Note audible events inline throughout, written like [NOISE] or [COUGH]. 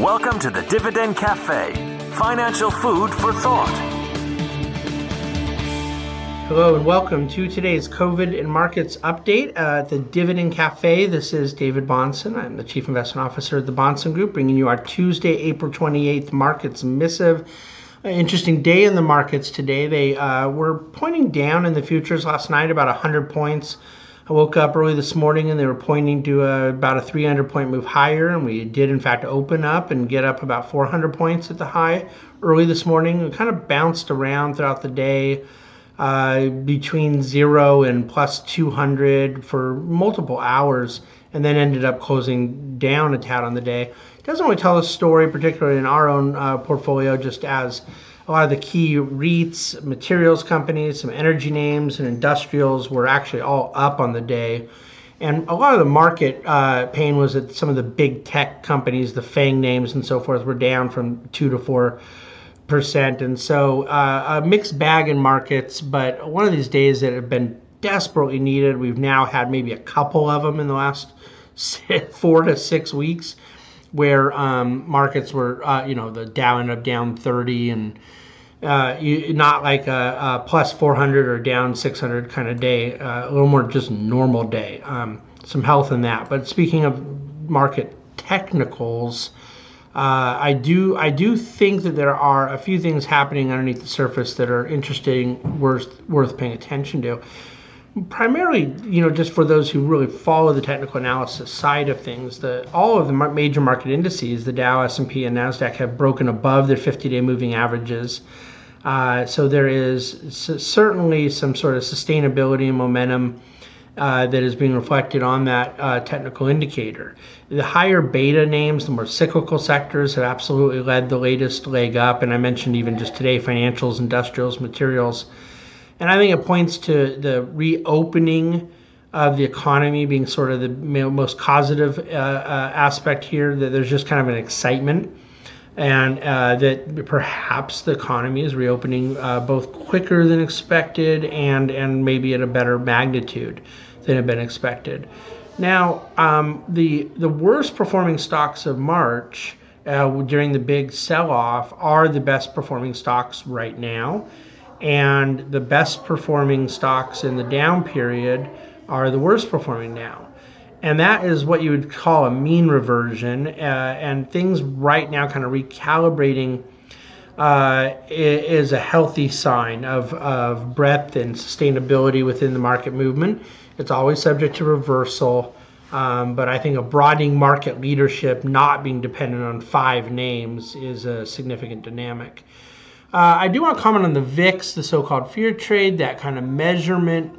Welcome to the Dividend Cafe, financial food for thought. Hello and welcome to today's COVID and markets update at the Dividend Cafe. This is David Bahnsen. I'm the Chief Investment Officer at the Bahnsen Group, bringing you our Tuesday, April 28th markets missive. Interesting day in the markets today. They uh, were pointing down in the futures last night about 100 points. I woke up early this morning and they were pointing to a, about a 300 point move higher, and we did in fact open up and get up about 400 points at the high early this morning. We kind of bounced around throughout the day. Uh, between zero and plus 200 for multiple hours, and then ended up closing down a tad on the day. Doesn't really tell a story, particularly in our own uh, portfolio, just as a lot of the key REITs, materials companies, some energy names, and industrials were actually all up on the day. And a lot of the market uh, pain was that some of the big tech companies, the FANG names and so forth, were down from two to four percent. And so uh, a mixed bag in markets, but one of these days that have been desperately needed. We've now had maybe a couple of them in the last [LAUGHS] four to six weeks where um, markets were, uh, you know, the Dow ended up down 30 and uh, you, not like a, a plus 400 or down 600 kind of day, uh, a little more just normal day. Um, some health in that. But speaking of market technicals, uh, I do I do think that there are a few things happening underneath the surface that are interesting, worth worth paying attention to primarily, you know, just for those who really follow the technical analysis side of things, the all of the major market indices, the Dow, S&P, and Nasdaq, have broken above their 50-day moving averages. Uh, so there is certainly some sort of sustainability and momentum uh, that is being reflected on that uh, technical indicator. The higher beta names, the more cyclical sectors, have absolutely led the latest leg up. And I mentioned even just today, financials, industrials, materials and I think it points to the reopening of the economy being sort of the most causative uh, uh, aspect here. That there's just kind of an excitement, and uh, that perhaps the economy is reopening uh, both quicker than expected and and maybe at a better magnitude than had been expected. Now, um, the the worst performing stocks of March uh, during the big sell-off are the best performing stocks right now and the best performing stocks in the down period are the worst performing now. And that is what you would call a mean reversion. Uh, and things right now kind of recalibrating uh, is a healthy sign of, of breadth and sustainability within the market movement. It's always subject to reversal. Um, but I think a broadening market leadership not being dependent on five names is a significant dynamic. Uh, I do want to comment on the VIX, the so-called fear trade, that kind of measurement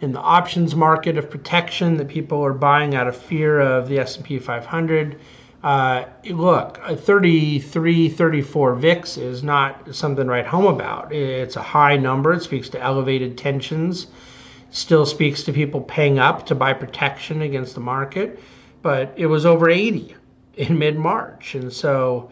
in the options market of protection that people are buying out of fear of the S&P 500. Uh, look, a 33, 34 VIX is not something to write home about. It's a high number. It speaks to elevated tensions. Still speaks to people paying up to buy protection against the market. But it was over 80 in mid-March, and so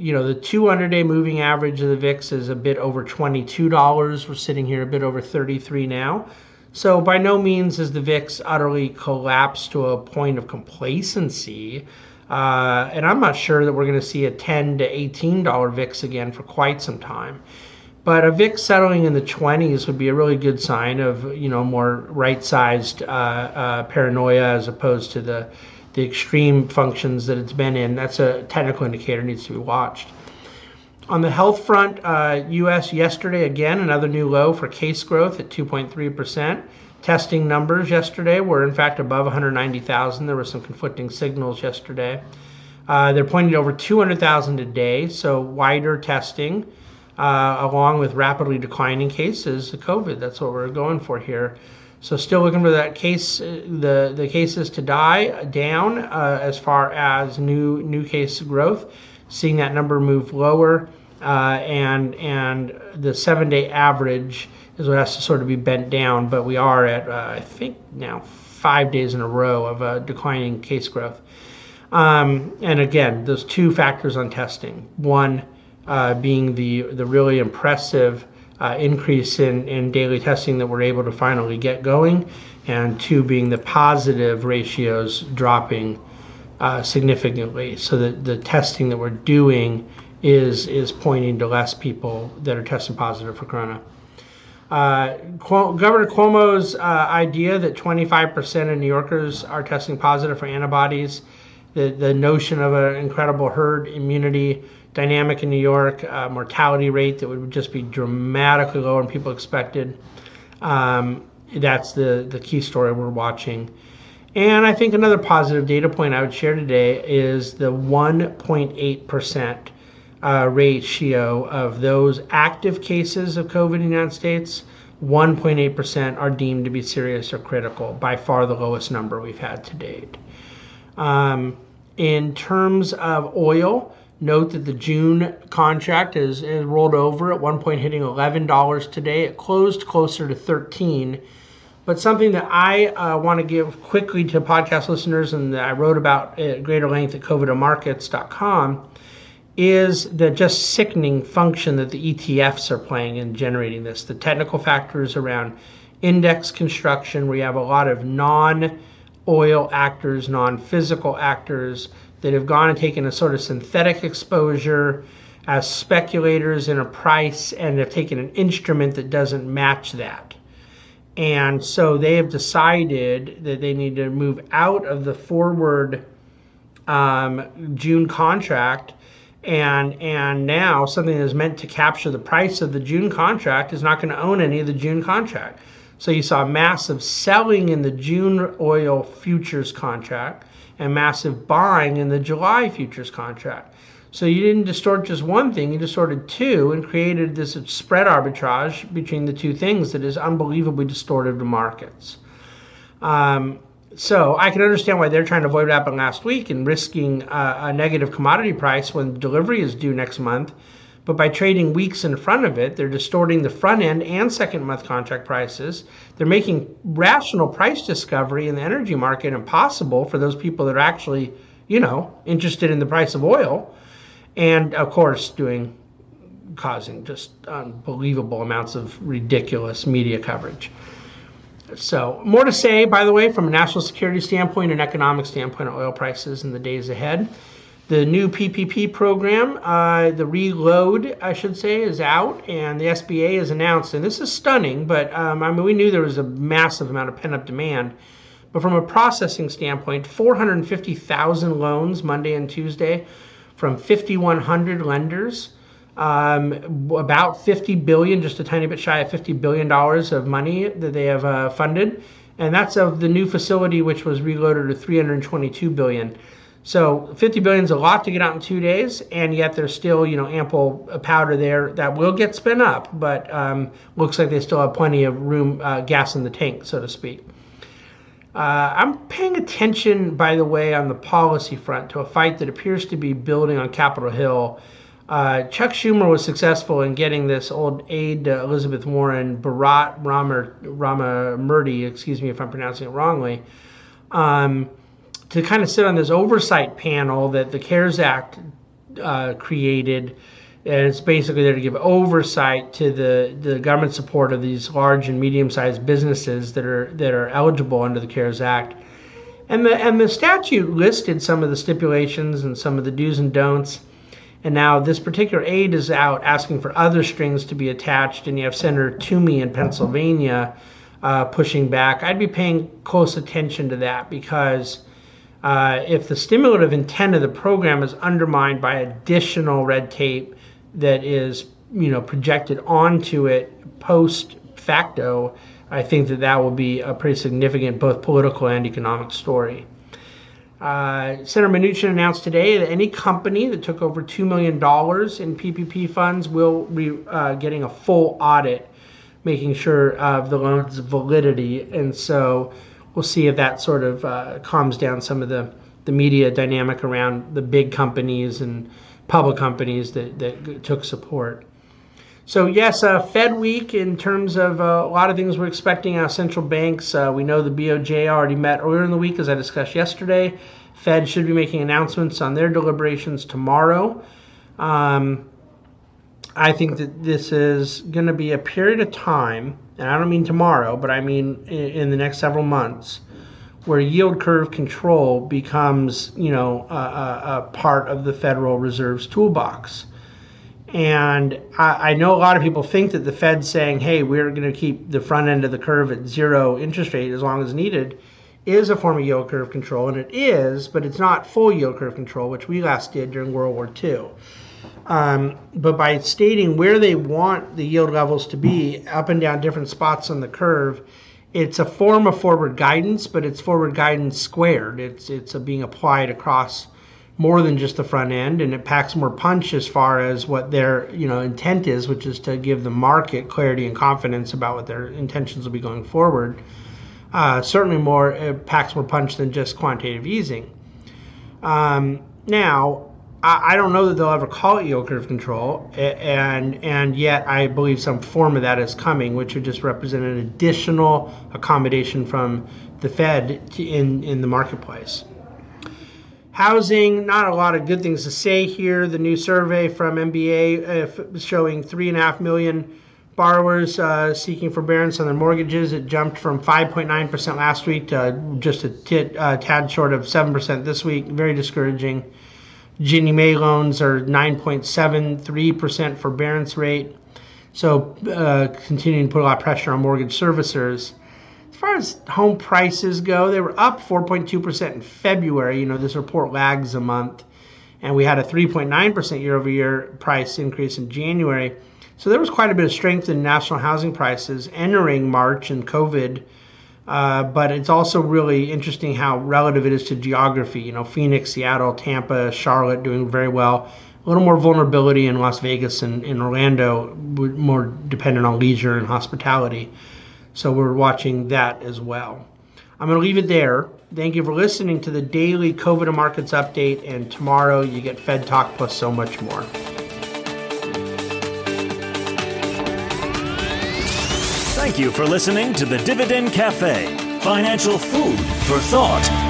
you know, the 200 day moving average of the VIX is a bit over $22. We're sitting here a bit over 33 now. So by no means has the VIX utterly collapsed to a point of complacency. Uh, and I'm not sure that we're going to see a 10 to 18 dollar VIX again for quite some time. But a VIX settling in the 20s would be a really good sign of you know more right-sized uh, uh, paranoia as opposed to the the extreme functions that it's been in. That's a technical indicator needs to be watched. On the health front, uh, U.S. yesterday again another new low for case growth at 2.3 percent. Testing numbers yesterday were in fact above 190,000. There were some conflicting signals yesterday. Uh, they're pointing to over 200,000 a day, so wider testing, uh, along with rapidly declining cases of COVID. That's what we're going for here. So still looking for that case, uh, the the cases to die down uh, as far as new new case growth, seeing that number move lower, uh, and and the seven day average is what has to sort of be bent down. But we are at uh, I think now five days in a row of declining case growth. Um, and again, those two factors on testing. One uh, being the the really impressive uh, increase in, in daily testing that we're able to finally get going, and two being the positive ratios dropping uh, significantly. So that the testing that we're doing is is pointing to less people that are testing positive for corona. Uh, Governor Cuomo's uh, idea that 25% of New Yorkers are testing positive for antibodies, the, the notion of an incredible herd immunity dynamic in New York, uh, mortality rate that would just be dramatically lower than people expected. Um, that's the, the key story we're watching. And I think another positive data point I would share today is the 1.8% uh, ratio of those active cases of COVID in the United States. 1.8% are deemed to be serious or critical, by far the lowest number we've had to date. Um, in terms of oil, note that the June contract is, rolled over at one point hitting $11 today. It closed closer to 13 but something that I uh, want to give quickly to podcast listeners and that I wrote about at greater length at covidomarkets.com is the just sickening function that the ETFs are playing in generating this. The technical factors around index construction, where you have a lot of non oil actors, non physical actors that have gone and taken a sort of synthetic exposure as speculators in a price and have taken an instrument that doesn't match that. And so they have decided that they need to move out of the forward um, June contract. And, and now something that is meant to capture the price of the June contract is not going to own any of the June contract. So you saw massive selling in the June oil futures contract and massive buying in the July futures contract. So you didn't distort just one thing, you distorted two and created this spread arbitrage between the two things that is unbelievably distortive to markets. Um, so I can understand why they're trying to avoid what happened last week and risking uh, a negative commodity price when delivery is due next month. But by trading weeks in front of it, they're distorting the front end and second month contract prices. They're making rational price discovery in the energy market impossible for those people that are actually, you know, interested in the price of oil and of course doing causing just unbelievable amounts of ridiculous media coverage. So, more to say, by the way, from a national security standpoint and economic standpoint of oil prices in the days ahead. The new PPP program, uh, the reload, I should say, is out, and the SBA has announced, and this is stunning, but um, I mean, we knew there was a massive amount of pent up demand. But from a processing standpoint, 450,000 loans Monday and Tuesday from 5,100 lenders. Um, about 50 billion, just a tiny bit shy of 50 billion dollars of money that they have uh, funded, and that's of the new facility, which was reloaded to 322 billion. So 50 billion is a lot to get out in two days, and yet there's still you know ample powder there that will get spent up, but um, looks like they still have plenty of room, uh, gas in the tank, so to speak. Uh, I'm paying attention, by the way, on the policy front to a fight that appears to be building on Capitol Hill. Uh, Chuck Schumer was successful in getting this old aide to Elizabeth Warren, Bharat Rama, Murti, excuse me if I'm pronouncing it wrongly, um, to kind of sit on this oversight panel that the CARES Act uh, created and it's basically there to give oversight to the, the government support of these large and medium-sized businesses that are that are eligible under the CARES Act. And the and the statute listed some of the stipulations and some of the do's and don'ts. And now this particular aid is out asking for other strings to be attached, and you have Senator Toomey in Pennsylvania uh, pushing back. I'd be paying close attention to that because uh, if the stimulative intent of the program is undermined by additional red tape that is you know projected onto it post facto, I think that that will be a pretty significant both political and economic story. Uh, Senator Mnuchin announced today that any company that took over $2 million in PPP funds will be uh, getting a full audit, making sure of the loan's validity. And so we'll see if that sort of uh, calms down some of the, the media dynamic around the big companies and public companies that, that took support. So yes, uh, Fed week in terms of uh, a lot of things we're expecting out of central banks. Uh, we know the BOJ already met earlier in the week, as I discussed yesterday. Fed should be making announcements on their deliberations tomorrow. Um, I think that this is going to be a period of time, and I don't mean tomorrow, but I mean in, in the next several months, where yield curve control becomes, you know, a, a, part of the Federal Reserve's toolbox. And I, I, know a lot of people think that the Fed's saying, hey, we're going to keep the front end of the curve at zero interest rate as long as needed, is a form of yield curve control. And it is, but it's not full yield curve control, which we last did during World War II. Um, but by stating where they want the yield levels to be up and down different spots on the curve, it's a form of forward guidance, but it's forward guidance squared. It's it's being applied across more than just the front end, and it packs more punch as far as what their you know intent is, which is to give the market clarity and confidence about what their intentions will be going forward. Uh, certainly, more it packs more punch than just quantitative easing. Um, now, I, I, don't know that they'll ever call it yield curve control, and and yet I believe some form of that is coming, which would just represent an additional accommodation from the Fed in in the marketplace. Housing, not a lot of good things to say here. The new survey from MBA uh, showing three and a half million borrowers uh, seeking forbearance on their mortgages. It jumped from 5.9% last week to just a uh, tad short of 7% this week. Very discouraging. Ginnie Mae loans are 9.73% forbearance rate. So, uh, continuing to put a lot of pressure on mortgage servicers As far as home prices go, they were up 4.2% in February. You know, this report lags a month. And we had a 3.9% year over year price increase in January. So there was quite a bit of strength in national housing prices entering March and COVID. Uh, but it's also really interesting how relative it is to geography. You know, Phoenix, Seattle, Tampa, Charlotte doing very well. A little more vulnerability in Las Vegas and in Orlando, more dependent on leisure and hospitality. So we're watching that as well. I'm going to leave it there. Thank you for listening to the daily COVID markets update. And tomorrow you get Fed Talk plus so much more. Thank you for listening to the Dividend Cafe, financial food for thought.